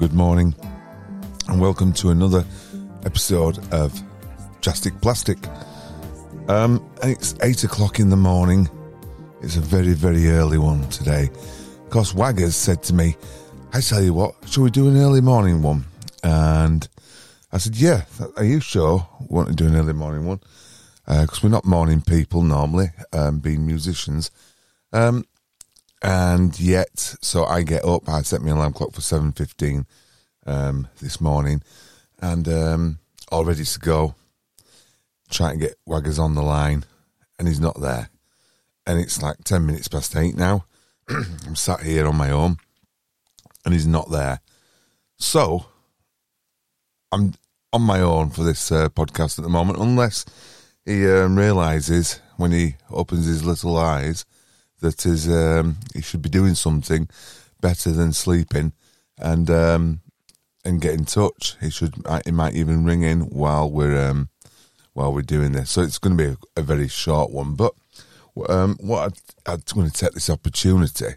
good morning, and welcome to another episode of Drastic Plastic. Um, it's eight o'clock in the morning. It's a very, very early one today. Because Waggers said to me, I tell you what, shall we do an early morning one? And I said, Yeah, are you sure we want to do an early morning one? Because uh, we're not morning people normally, um, being musicians. Um, and yet, so I get up. I set my alarm clock for seven fifteen um, this morning, and um, all ready to go. Trying to get Waggers on the line, and he's not there. And it's like ten minutes past eight now. I'm sat here on my own, and he's not there. So I'm on my own for this uh, podcast at the moment, unless he um, realizes when he opens his little eyes that is um, he should be doing something better than sleeping and um, and get in touch. He should he might even ring in while we're um, while we're doing this. So it's going to be a, a very short one. But um, what I, I'm going to take this opportunity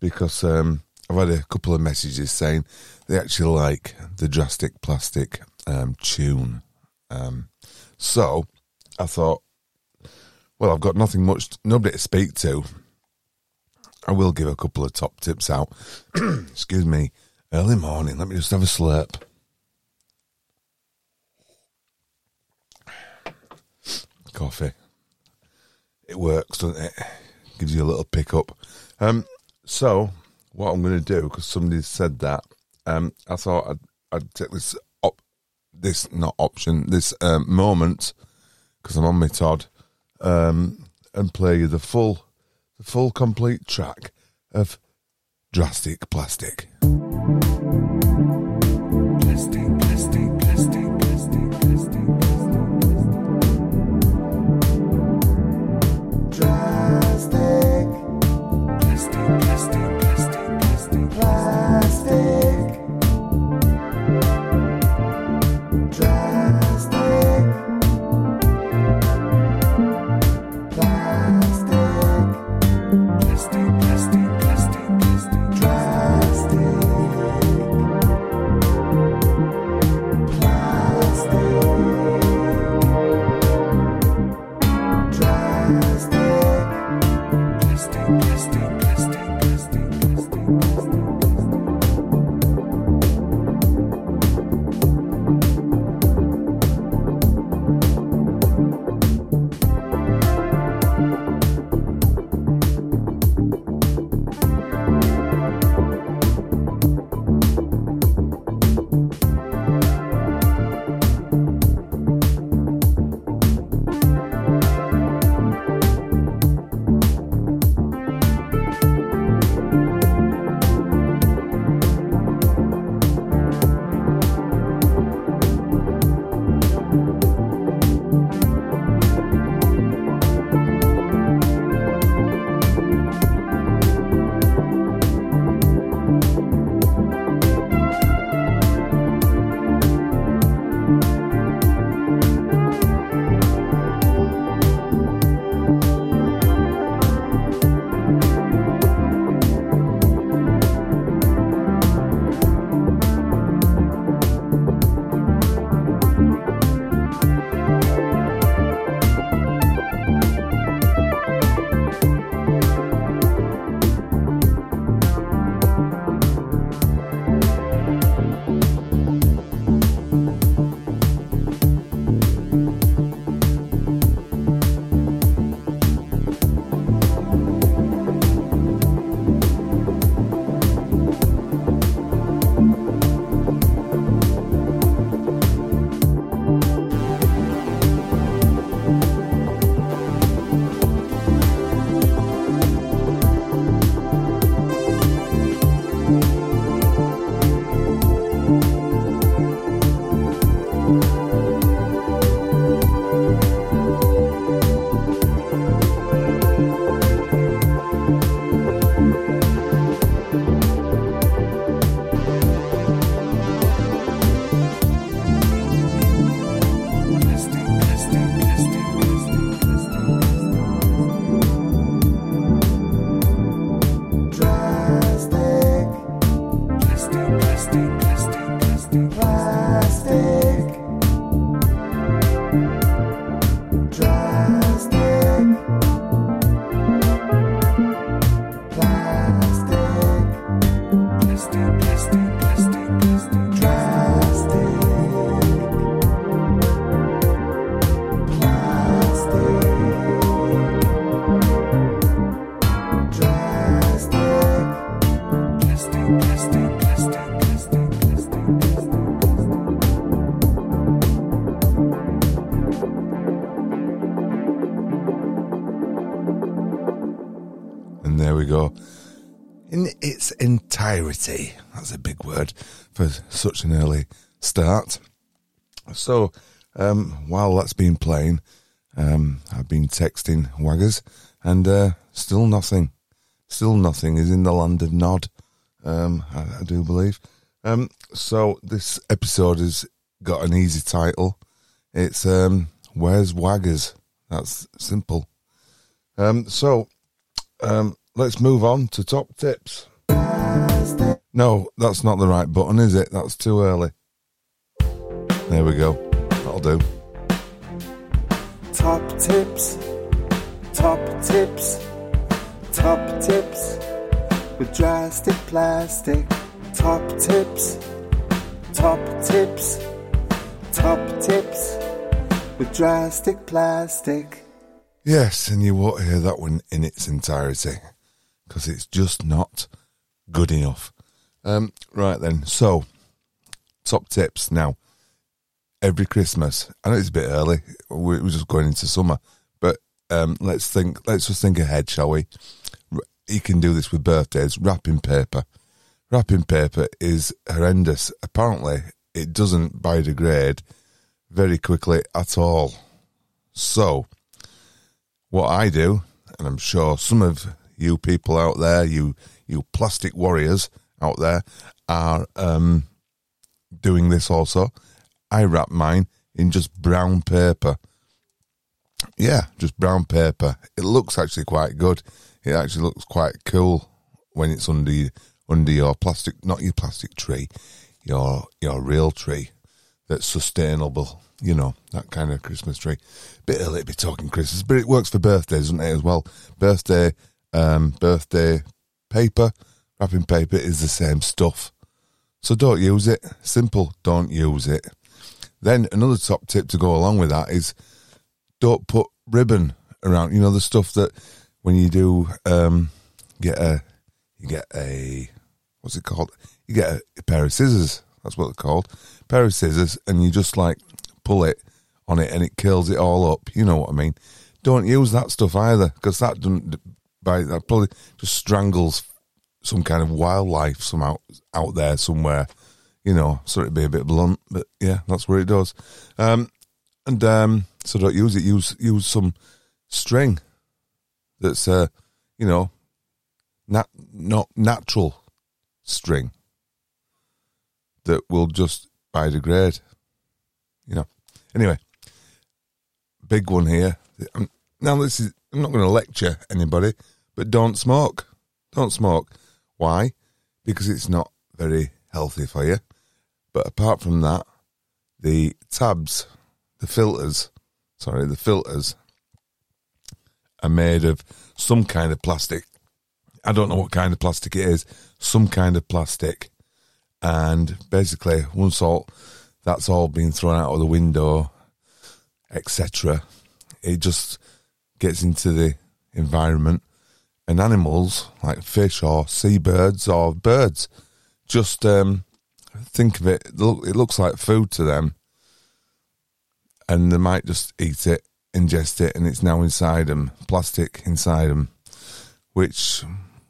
because um, I've had a couple of messages saying they actually like the drastic plastic um, tune. Um, so I thought well, I've got nothing much, nobody to speak to. I will give a couple of top tips out. Excuse me. Early morning. Let me just have a slurp. Coffee. It works, doesn't it? Gives you a little pickup. Um, so, what I'm going to do, because somebody said that, um, I thought I'd, I'd take this op- this not option, this um, moment, because I'm on my Todd, um, and play you the full, the full complete track of Drastic Plastic. Plastic, there we go. In its entirety. That's a big word for such an early start. So, um, while that's been playing, um, I've been texting Waggers, and uh, still nothing. Still nothing is in the land of Nod, um, I, I, do believe. Um, so, this episode has got an easy title. It's um, Where's Waggers? That's simple. Um, so, um, let's move on to top tips. No, that's not the right button, is it? That's too early. There we go. That'll do. Top tips. Top tips. Top tips. With drastic plastic. Top tips. Top tips. Top tips. With drastic plastic. Yes, and you won't hear that one in its entirety because it's just not good enough. Um, right then, so top tips now. Every Christmas, I know it's a bit early. We're just going into summer, but um, let's think. Let's just think ahead, shall we? You can do this with birthdays. Wrapping paper. Wrapping paper is horrendous. Apparently, it doesn't biodegrade very quickly at all. So, what I do, and I'm sure some of you people out there, you you plastic warriors out there, are um, doing this also. I wrap mine in just brown paper. Yeah, just brown paper. It looks actually quite good. It actually looks quite cool when it's under under your plastic, not your plastic tree, your your real tree that's sustainable. You know that kind of Christmas tree. Bit early to be talking Christmas, but it works for birthdays, doesn't it? As well, birthday, um, birthday paper, wrapping paper is the same stuff. So don't use it. Simple. Don't use it. Then another top tip to go along with that is don't put ribbon around. You know the stuff that when you do um, get a you get a what's it called? You get a, a pair of scissors. That's what they're called. A pair of scissors, and you just like pull it on it, and it kills it all up. You know what I mean? Don't use that stuff either, because that doesn't. By that probably just strangles some kind of wildlife somehow out, there somewhere you know, sorry to be a bit blunt, but yeah, that's where it does. Um, and um, so don't use it. Use use some string that's uh, you know, nat not natural string that will just biodegrade. You know. Anyway, big one here. Now this is. I'm not going to lecture anybody, but don't smoke. Don't smoke. Why? Because it's not very healthy for you. But apart from that, the tabs, the filters, sorry, the filters are made of some kind of plastic. I don't know what kind of plastic it is, some kind of plastic. And basically, once all that's all been thrown out of the window, etc., it just gets into the environment. And animals like fish or seabirds or birds just um, think of it, it looks like food to them, and they might just eat it, ingest it, and it's now inside them, plastic inside them, which,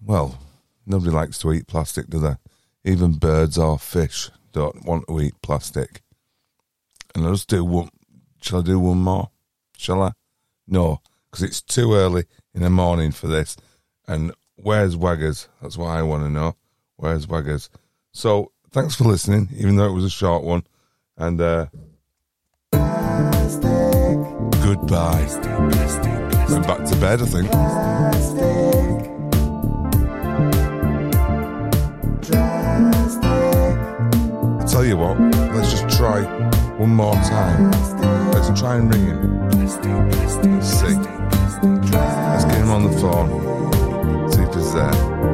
well, nobody likes to eat plastic, do they? Even birds or fish don't want to eat plastic. And I'll just do one. Shall I do one more? Shall I? No, because it's too early in the morning for this. And where's Waggers? That's what I want to know. Where's Waggers? So thanks for listening, even though it was a short one. And uh, goodbye. Went back to bed, I think. I tell you what, let's just try one more time. Let's try and ring him. Let's get him on the phone. See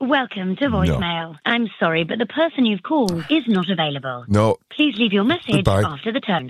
Welcome to voicemail. I'm sorry, but the person you've called is not available. No. Please leave your message Goodbye. after the tone.